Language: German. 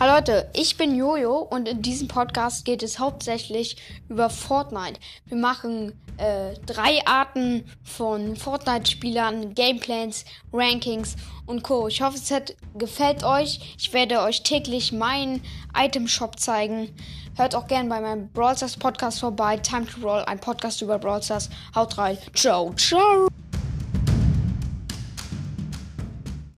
Hallo Leute, ich bin Jojo und in diesem Podcast geht es hauptsächlich über Fortnite. Wir machen äh, drei Arten von Fortnite-Spielern, Gameplans, Rankings und Co. Ich hoffe, es hat, gefällt euch. Ich werde euch täglich meinen Item-Shop zeigen. Hört auch gerne bei meinem Brawl Stars Podcast vorbei. Time to Roll, ein Podcast über Brawl Stars. Haut rein. Ciao, ciao.